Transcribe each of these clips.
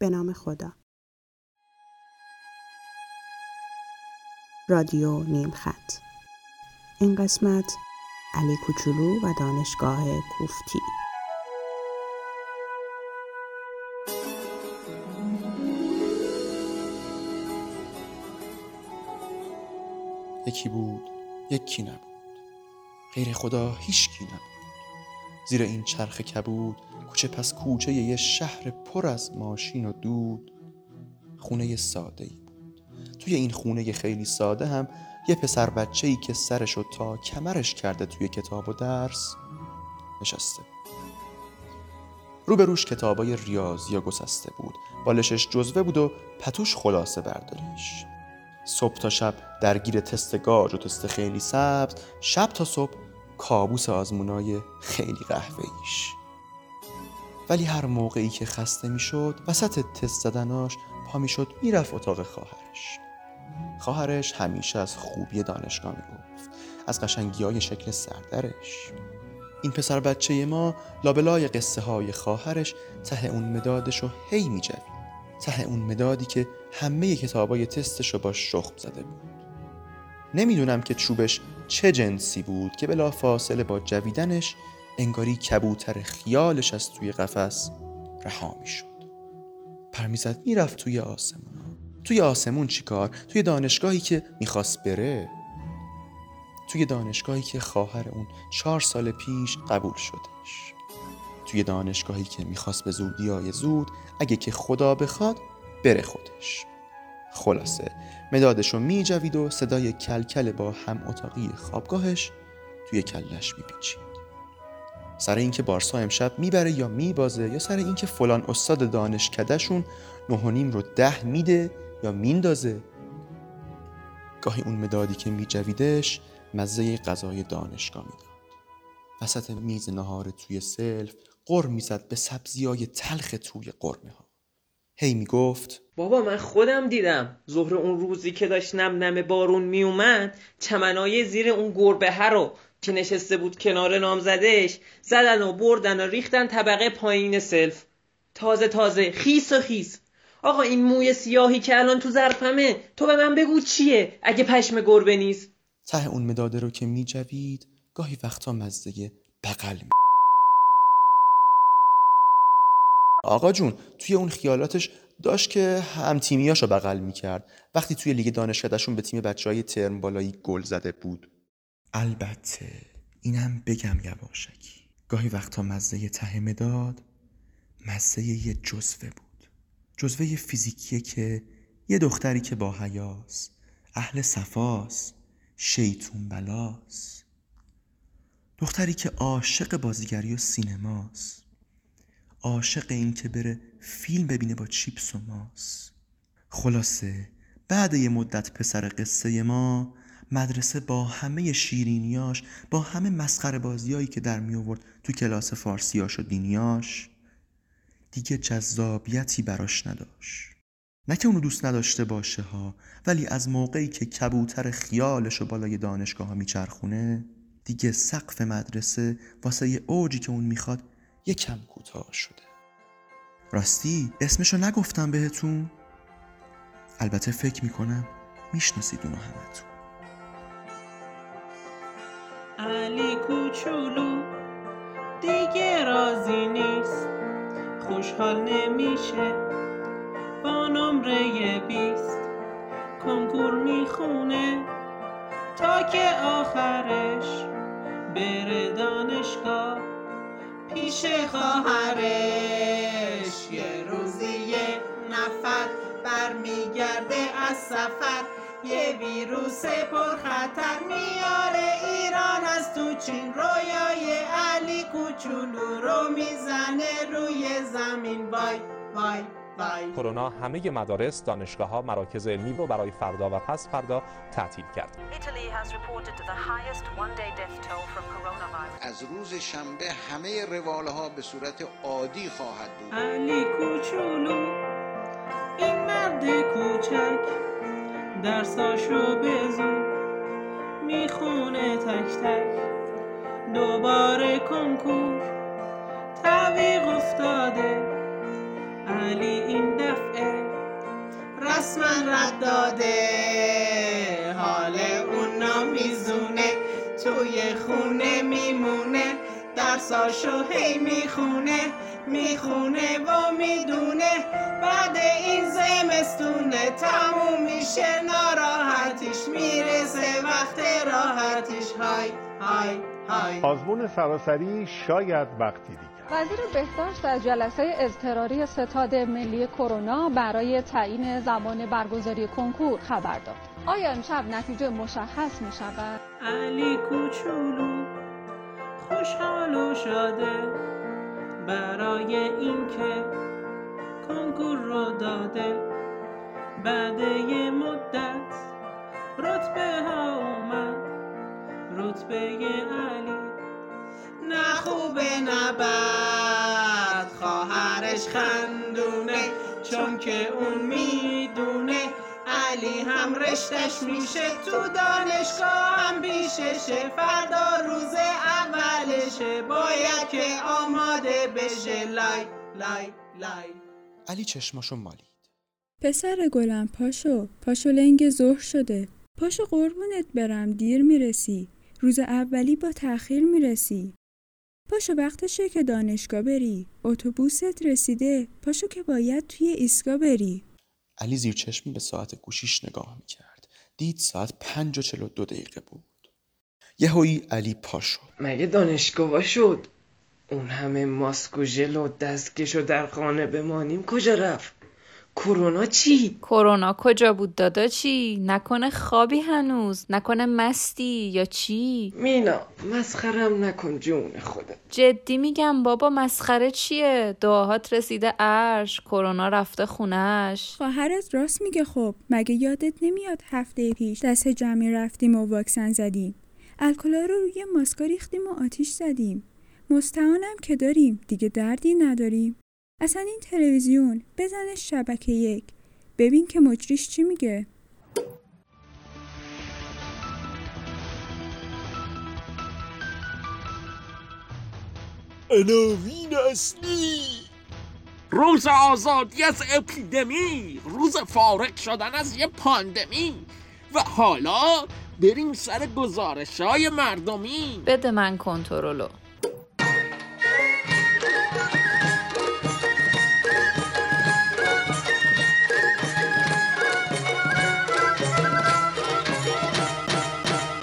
به نام خدا. رادیو نیمخط. این قسمت علی کوچولو و دانشگاه کوفتی. یکی بود یکی نبود. غیر خدا هیچکی نبود. زیر این چرخ کبود کوچه پس کوچه یه شهر پر از ماشین و دود. خونه ساده ای بود. توی این خونه خیلی ساده هم یه پسر بچه ای که سرشو تا کمرش کرده توی کتاب و درس نشسته روبروش کتابای ریاضی گسسته بود. بالشش جزوه بود و پتوش خلاصه برداریش. صبح تا شب درگیر تست گاج و تست خیلی سبز شب تا صبح کابوس آزمونای خیلی قهوه‌ایش. ولی هر موقعی که خسته می‌شد وسط تست زدناش پا می‌شد می‌رفت اتاق خواهرش. خواهرش همیشه از خوبی دانشگاه می‌گفت. از قشنگی های شکل سردرش. این پسر بچه ما لابلای قصه های خواهرش ته اون مدادش رو هی میجوید. ته اون مدادی که همه کتابای تستش رو با شخم زده بود. نمی‌دونم که چوبش چه جنسی بود که بلا فاصله با جویدنش انگاری کبوتر خیالش از توی قفس رها می‌شد. پرمیزد می‌رفت توی آسمون. توی آسمون چیکار توی دانشگاهی که می‌خواست بره. توی دانشگاهی که خواهر اون چهار سال پیش قبول شدش توی دانشگاهی که می‌خواست به زودی زود اگه که خدا بخواد بره خودش. خلاصه. مدادش رو میجوید و صدای کلکل با هم اتاقی خوابگاهش توی کلش میپیچید. سر اینکه بارسا امشب می‌بره یا میبازه یا سر اینکه فلان استاد دانشکدهشون نه و نیم رو ده میده یا میندازه گاهی اون مدادی که میجویدش مزه غذای دانشگاه می‌داد. وسط میز نهار توی سلف قر می‌زد به سبزیای تلخ توی قرمه ها هی می‌گفت بابا من خودم دیدم. ظهر اون روزی که داشت نم نم بارون میومد چمنای زیر اون گربه رو که نشسته بود کنار نامزدش زدن و بردن و ریختن طبقه پایین سلف. تازه تازه خیس و خیس. آقا این موی سیاهی که الان تو ظرفمه تو به من بگو چیه؟ اگه پشم گربه نیست. ته اون مداده رو که میجوید گاهی وقتا مزده بغل می... آقا جون توی اون خیالاتش داشت که هم تیمیاشو بغل می‌کرد. وقتی توی لیگ دانشکدهشون به تیم بچه های ترم بالایی گل زده بود. البته اینم بگم یواشکی. گاهی وقتا مزه ته مداد مزه یه جزوه بود. جزوه فیزیکیه که یه دختری که با حیاس اهل صفاس شیطون بلاس. دختری که عاشق بازیگری و سینماست. عاشق این که بره فیلم ببینه با چیپس و ماس. خلاصه بعد یه مدت پسر قصه ما مدرسه با همه شیرینیاش با همه مسخره بازیایی که در می آورد تو کلاس فارسیاش و دینیاش دیگه جذابیتی براش نداشت. نه که اونو دوست نداشته باشه ها ولی از موقعی که کبوتر خیالش و بالای دانشگاه ها میچرخونه دیگه سقف مدرسه واسه یه اوجی که اون می‌خواد یکم کوتاه شده. راستی اسمشو نگفتم بهتون. البته فکر می‌کنم می‌شناسید اونو همتون. علی کوچولو دیگه راضی نیست. خوشحال نمیشه. با نمره بیست. کنکور می‌خونه. تا که آخرش بره دانشگاه. پیش خواهرش. یه روزی یه نفر برمیگرده از سفر. یه ویروس پرخطر میاره ایران. از تو چین رویای علی کوچولو رو می‌زنه روی زمین. وای وای. کرونا همه مدارس، دانشگاه ها، مراکز علمی رو برای فردا و پس فردا تعطیل کرد. Italy has reported the highest one-day death toll from coronavirus. از روز شنبه همه رواله ها به صورت عادی خواهد بود علی کوچولو این مرد کوچک درساشو زور می‌خونه تک تک دوباره کنکور تعویق افتاده علی این راحت داده. حال اونا میزونه توی خونه میمونه درساشو هی می‌خونه می‌خونه و می‌دونه. بعد این زمستونه تموم میشه ناراحتیش می‌رسه وقت راحتیش. های های های. آزمون سراسری شاید وقتی دیگر وزیر بهداشت از جلسه اضطراری ستاد ملی کرونا برای تعیین زمان برگزاری کنکور خبر داد. آیا امشب نتیجه مشخص می شود؟ علی کوچولو خوشحال و شاده برای اینکه کنکور رو داده بعد یه مدت رتبه ها اومد رتبه علی نه خوبه نه بد خواهرش خندونه چون که اون می‌دونه. علی هم رشتش میشه تو دانشگاه هم پیششه فردا روز اولشه. باید که آماده بشه. لای لای لای. علی چشماشو مالید. پسر گلم پاشو. پاشو لنگ ظهر شده. پاشو قربونت برم دیر می‌رسی. روز اولی با تأخیر می‌رسی. پاشو وقتشه که دانشگاه بری. اتوبوست رسیده. پاشو که باید توی ایستگاه بری. علی زیر چشمی به ساعت گوشیش نگاه می‌کرد. دید ساعت پنج و چل و دو دقیقه بود. یهویی علی پا شد. مگه دانشگاه شد؟ اون همه ماسک و ژل و دستکش و در خانه بمانیم کجا رفت؟ کرونا چی؟ کرونا کجا بود دادا؟ چی؟ نکنه خوابی هنوز؟ نکنه مستی یا چی؟ مینا مسخرم نکن جون خودت. جدی میگم بابا مسخره چیه؟ دعاهات رسیده عرش کرونا رفته خونش خواهرت راست میگه خب. مگه یادت نمیاد هفته پیش دست جمعی رفتیم و واکسن زدیم؟ الکلا رو روی ماسکا ریختیم و آتیش زدیم. مستعانم که داریم. دیگه دردی نداریم. اصلا این تلویزیون بزن شبکه یک. ببین که مجریش چی میگه. عناوین اصلی. روز آزادی از اپیدمی روز فارغ شدن از یه پاندمی. و حالا بریم سر گزارش های مردمی. بده من کنترلو.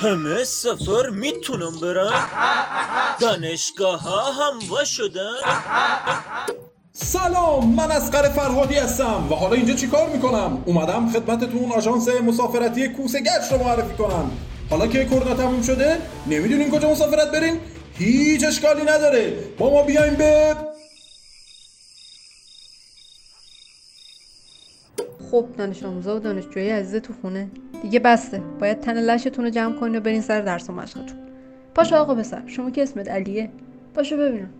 همه سفر می‌تونم برم. دانشگاه ها هم شدن. سلام من اسقر فرهادی هستم و حالا اینجا چیکار می‌کنم؟ اومدم خدمتتون آژانس مسافرتی کوسه گچ رو معرفی کنم. حالا که کرونا تموم شده نمی‌دونین کجا مسافرت برین؟ هیچ اشکالی نداره. با ما بیایم به خب دانش آموزا و دانشجوی عزیز تو خونه. دیگه بسته. باید تن لشتون رو جمع کنین و برین سر درس و مشقتون. پاشو آقا پسر شما که اسمت علیه. پاشو ببینم.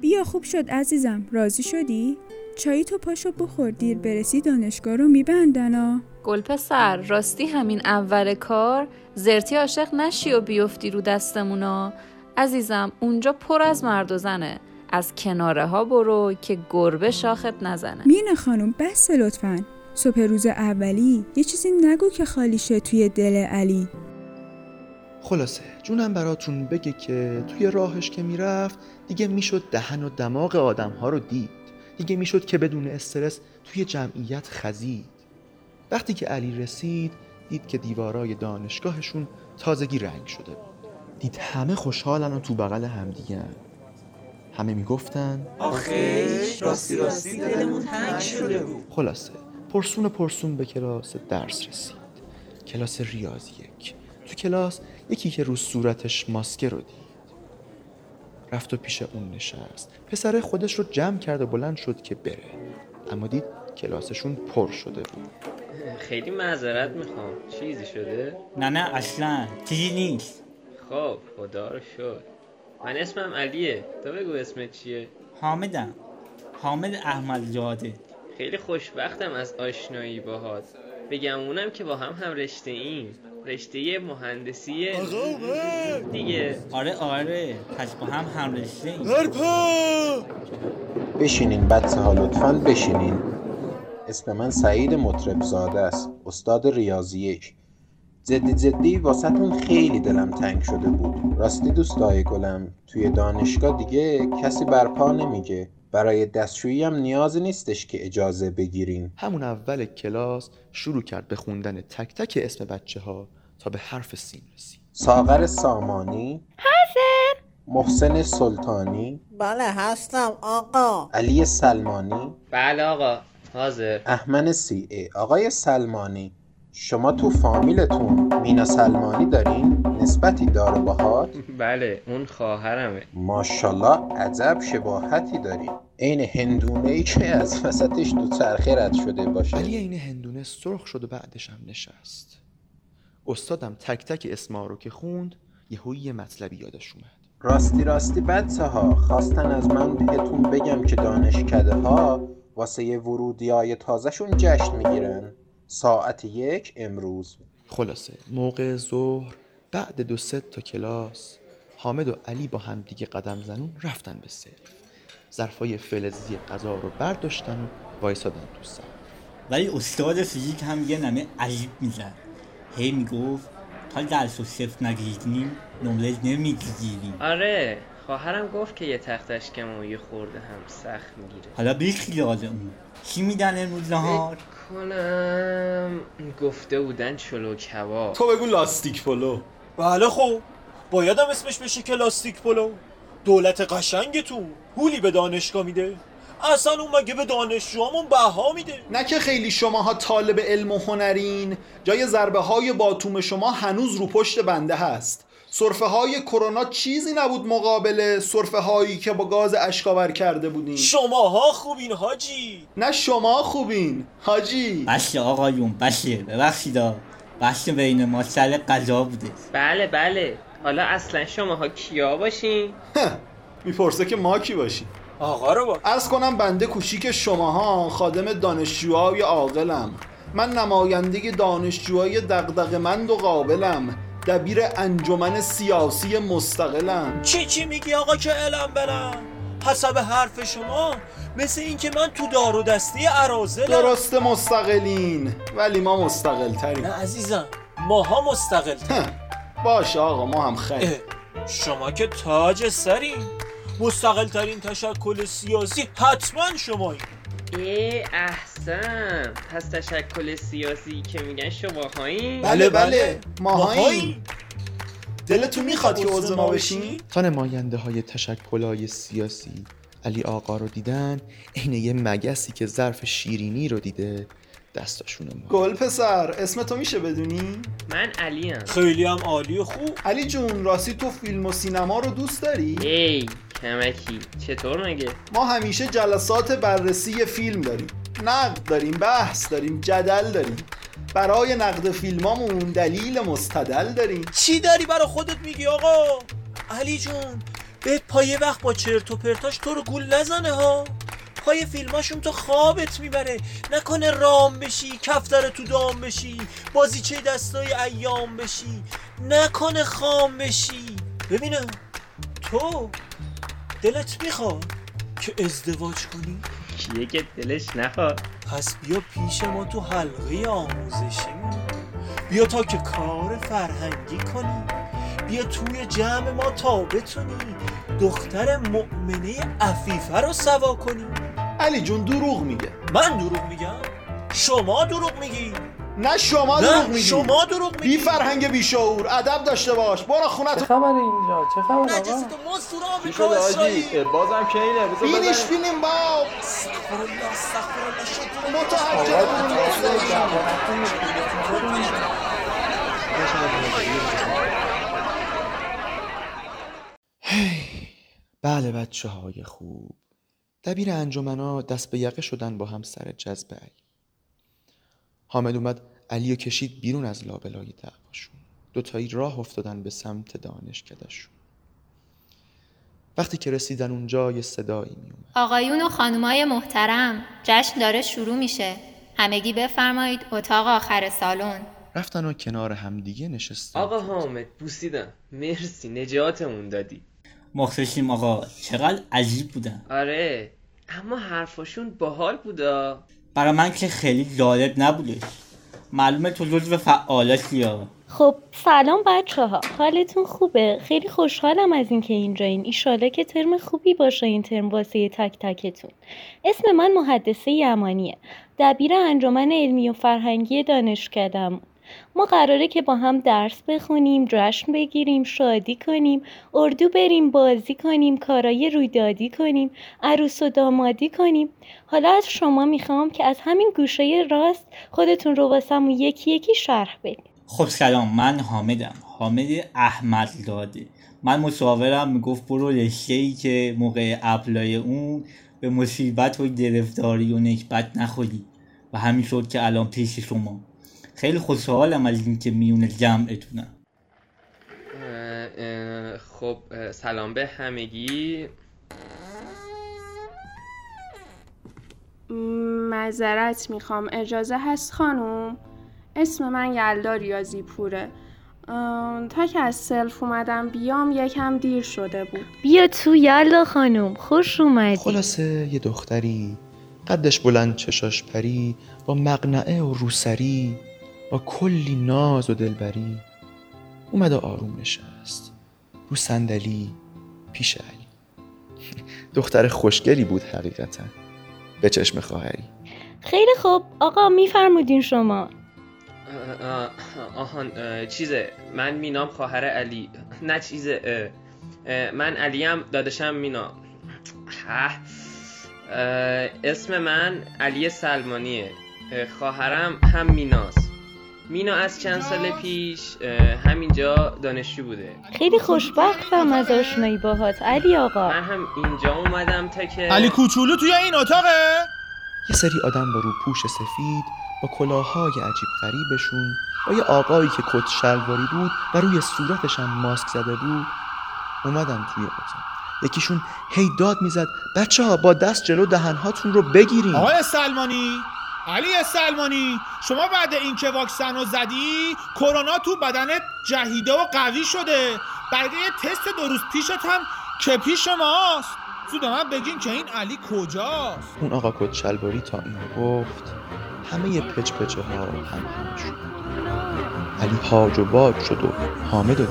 بیا خوب شد عزیزم. راضی شدی؟ چایی تو پاشو بخور. دیر برسی دانشگاه رو میبندن ها. گل پسر راستی همین اول کار. زرتی عاشق نشی و بیفتی رو دستمونا عزیزم اونجا پر از مرد و زنه. از کناره ها برو که گربه شاخت نزنه. مینه خانم بس لطفا. صبح روز اولی یه چیزی نگو که خالی شه توی دل علی. خلاصه جونم براتون بگه که توی راهش که می‌رفت دیگه می‌شد دهن و دماغ آدم ها رو دید. دیگه می‌شد که بدون استرس توی جمعیت خزید. وقتی که علی رسید دید که دیوارای دانشگاهشون تازگی رنگ شده. بود دید همه خوشحالن و تو بغل همدیگن همه می‌گفتن آخیش راستی راستی دلمون تنگ شده بود. خلاصه پرسون پرسون به کلاس درس رسید. کلاس ریاضی یک. تو کلاس یکی که رو صورتش ماسکه رو دید. رفت و پیش اون نشست. پسر خودش رو جمع کرد و بلند شد که بره. اما دید کلاسشون پر شده بود. خیلی معذرت می‌خوام. چیزی شده؟ نه نه اصلا. چیزی نیست. خب خدا رو شد من اسمم علیه. تو بگو اسمت چیه؟ حامدم. حامد احمد جاده خیلی خوشبختم از آشنایی باهات. بگم اونم که با هم هم رشته ایم. رشته مهندسی دیگه. آره آره. پس با هم هم رشته ایم. بشینین بچه ها لطفا بشینین. اسم من سعید مطرب زاده است استاد ریاضی یک. جدی جدی واسهتون خیلی دلم تنگ شده بود. راستی دوستای گلم توی دانشگاه دیگه کسی برپا نمیگه. برای دستشویی هم نیازی نیستش که اجازه بگیرین. همون اول کلاس شروع کرد به خوندن تک تک اسم بچه ها تا به حرف سین رسید ساغر سامانی. حاضر محسن سلطانی. بله هستم آقا. علی سلمانی. بله آقا حاضر. احمد سی ای. آقای سلمانی. شما تو فامیلتون مینا سلمانی دارین؟ نسبتی داره باهات؟ بله اون خواهرمه. ماشاءالله عجب شباهتی دارین. عین هندونه ای که از وسطش دو چرخه رد شده باشه. علی این هندونه سرخ شد و بعدش هم نشست. استادم تک تک اسما رو که خوند یهو یه مطلبی یادش اومد. راستی راستی بچه ها خواستن از من بهتون بگم که دانشکده ها واسه ورودی های تازهشون جشن می‌گیرن. ساعت یک امروز. خلاصه موقع ظهر بعد دو سه تا کلاس حامد و علی با هم دیگه قدم زنون رفتن به سرف ظرفای فلزی غذا رو برداشتن و وایسادن تو صف ولی استاد فیزیک هم یه نمه عجیب می‌زد. هی می‌گفت تا درس و صفر نگیریم نمره نمی‌گیریم. آره خواهرم گفت که یه تختش که ما یه خورده هم سخت می‌گیره. حالا بیخی یاد اون. چی میدن امروز نهار؟ کنم گفته بودن چلو کباب تو بگو لاستیک پلو. بله خب. بایدم اسمش بشه که لاستیک پلو. دولت قشنگتون. پولی به دانشگاه میده. اصلا اون مگه به دانشجوامون بها میده؟ نه که خیلی شماها طالب علم و هنرین. جای ضربه های باتوم شما هنوز رو پشت بنده هست. صرفه های کرونا چیزی نبود مقابل صرفه هایی که با گاز اشکاور کرده بودین شماها خوبین حاجی. نه شما خوبین حاجی. بشه آقایون بشه ببخشیدا بشه بین ما سر قضا بوده. بله بله. حالا اصلا شماها کیا باشین؟ می‌پرسه که ما کی باشیم. آقا رو با. از کنم بنده کوچیک شماها خادم دانشجوهای عاقلم. من نماینده دانشجوهای دغدغه‌مند و قابلم. دبیر انجمن سیاسی مستقلم. چی چی میگی آقا که علم برم؟ حسب حرف شما مثل اینکه من تو دار و دستی عرازلم درست مستقلین ولی ما مستقل تریم نه عزیزم ماها مستقل باشه آقا ما هم خیلی شما که تاج سرین. مستقل ترین تشکل سیاسی حتما شمایی ای احسن پس تشکل سیاسی که میگن شما هایی؟ بله بله ما هایی دلتون می‌خواد که عضو ما بشین؟ تا نماینده های تشکل سیاسی علی آقا رو دیدن عین یه مگسی که ظرف شیرینی رو دیده دستاشون ما گل پسر اسم تو میشه بدونی؟ من علی هم. خیلی هم عالی و خوب علی جون راستی تو فیلم و سینما رو دوست داری؟ ای کمکی چطور مگه؟ ما همیشه جلسات بررسی فیلم داریم نقد داریم بحث داریم جدل داریم. برای نقد فیلمامون دلیل مستدل داریم. چی داری برا خودت میگی آقا؟ علی جون بهت پایه وقت با چرت و پرتاش تو رو گول نزنه ها. پای فیلماشون تو خوابت می‌بره. نکنه رام بشی کفتر تو دام بشی بازیچه دستای ایام بشی. نکنه خام بشی. ببینم تو دلت می‌خواد که ازدواج کنی؟ کیه که دلش نخواد. پس بیا پیش ما تو حلقه آموزشی. بیا تا که کار فرهنگی کنی. بیا توی جمع ما تا بتونی دختر مؤمنه عفیفه رو سوا کنی. علی جون دروغ میگه. من دروغ میگم؟ شما دروغ میگی نه شما دروغ میگی. شما دروغ میگی. بی فرهنگ بی شعور. ادب داشته باش. برو خونه چه خبره اینجا؟ چه خبر آقا نجس تو مصر آمریکا اسرائیل بازم که اینه؟ بذار بینیش بینیم با استغفر الله. استغفر الله. بله بچه های خوب. دبیر انجمنا دست به یقه شدن با هم سر جذب علی حامد اومد علی و کشید بیرون از لابلای دعواشون. دوتایی راه افتادن به سمت دانشکدهشون. وقتی که رسیدن اونجا یه صدایی می اومد آقایون و خانومای محترم جشن داره شروع میشه. همگی بفرمایید اتاق آخر سالن. رفتن و کنار همدیگه نشستن. آقا حامد بوسیدم مرسی نجاتمون دادی. مختصیم آقا. چقدر عجیب بودن. آره اما حرفاشون باحال بودا. برای من که خیلی جالب نبودش. معلومه تو جزو فعالاتی ها خب سلام بچه ها حالتون خوبه؟ خیلی خوشحالم از اینکه اینجایین ایشاله که ترم خوبی باشه این ترم واسه تک تکتون. اسم من محدثه یمانیه دبیر انجمن علمی و فرهنگی دانشکدهمون ما قراره که با هم درس بخونیم جشن بگیریم شادی کنیم اردو بریم بازی کنیم کارای رویدادی کنیم عروس و دامادی کنیم. حالا از شما می‌خوام که از همین گوشه راست خودتون رو واسمون یکی یکی شرح بدیم خب سلام. من حامدم. حامد احمد داده من مصاورم می‌گفت برو رشته ای که موقع اپلای اون به مصیبت و گرفتاری و نکبت نخوری و همین که الان پیش شما. خیلی خوشحالم از اینکه میون جمعتونم خب سلام به همگی. معذرت می‌خوام. اجازه هست خانم اسم من یلدا ریاضی پوره تا که از سلف اومدم بیام یکم دیر شده بود. بیا تو یلدا خانم خوش اومدی. خلاصه یه دختری قدش بلند چشاش پری با مقنعه و روسری. با کلی ناز و دلبری اومد و آروم نشست. رو صندلی پیش علی. دختر خوشگلی بود حقیقتا. به چشم خواهری. خیلی خوب. آقا میفرمودین شما. آهان چیزه. من مینام خواهر علی. نه چیزه من علیم دادشم مینا. اسم من علی سلمانیه. خواهرم هم میناست. مینا از چند سال پیش همینجا دانشجو بوده. خیلی خوشبختم از آشنایی باهات علی آقا. من هم اینجا اومدم تا که علی کوچولو توی این اتاقه؟ یه سری آدم با روپوش سفید با کلاههای عجیب غریبشون با یه آقایی که کت شلواری بود و روی صورتش هم ماسک زده بود اومدن توی اتاق. یکیشون هی داد می‌زد بچه ها با دست جلو دهنهاتون رو بگیرین. آقای سلمانی علی سلمانی شما بعد اینکه واکسن رو زدی کرونا تو بدنت جهیده و قوی شده. بعد یه تست دو روز پیشت هم که پیش ماست. زود من بگین که این علی کجاست. اون آقا کت شلواری تا اینو گفت همه پچ پچه ها هم هم شد. علی هاج و باج شد و حامد و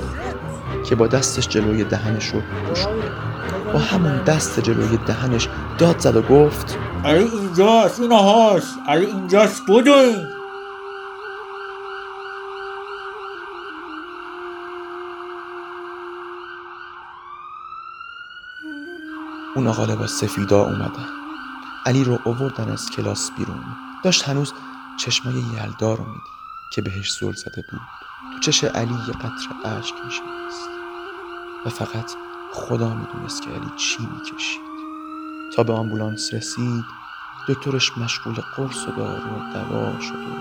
که با دستش جلوی دهنش رو پوشونده با همون دست جلوی دهنش داد زد و گفت علی اینجاست این هاست علی اینجاست بدوین اون آقا لباس سفیدا اومدن. علی رو اووردن از کلاس بیرون. داشت هنوز چشمای یلدا رو میدی که بهش زل زده بود. چش علی یه قطر اشک میشنست و فقط خدا می‌دونست که علی چی می‌کشید. تا به آمبولانس رسید دکترش مشغول قرص و دارو و دوا شد و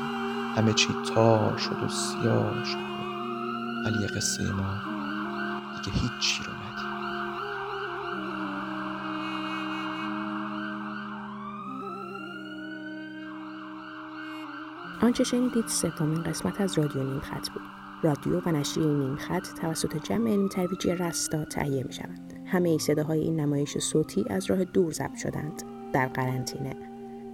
همه چی تار شد و سیاه شد. و علی قصه ما دیگه هیچی رو ندید. آنچه شنیدید سومین قسمت از رادیو نیم خط بود. رادیو و نشریه نیم خط توسط جمع علمی ترویجی رستا تهیه می شود همه ای صداهای این نمایش صوتی از راه دور ضبط شدند. در قرنطینه.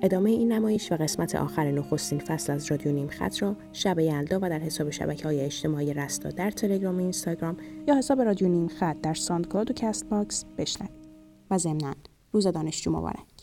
ادامه این نمایش و قسمت آخر نخستین فصل از رادیو نیم خط را شب یلدا و در حساب شبکه های اجتماعی رستا در تلگرام و اینستاگرام یا حساب رادیو نیم خط در ساندکلاد و کست باکس بشنوید. و ضمنا روز دانشجو مبارک.